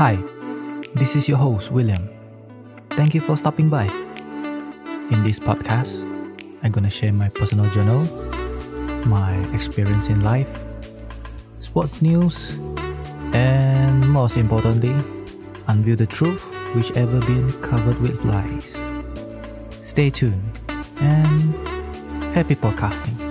Hi, this is your host, William. Thank you for stopping by. In this podcast, I'm gonna share my personal journal, my experience in life, sports news, and most importantly, unveil the truth which ever been covered with lies. Stay tuned and happy podcasting.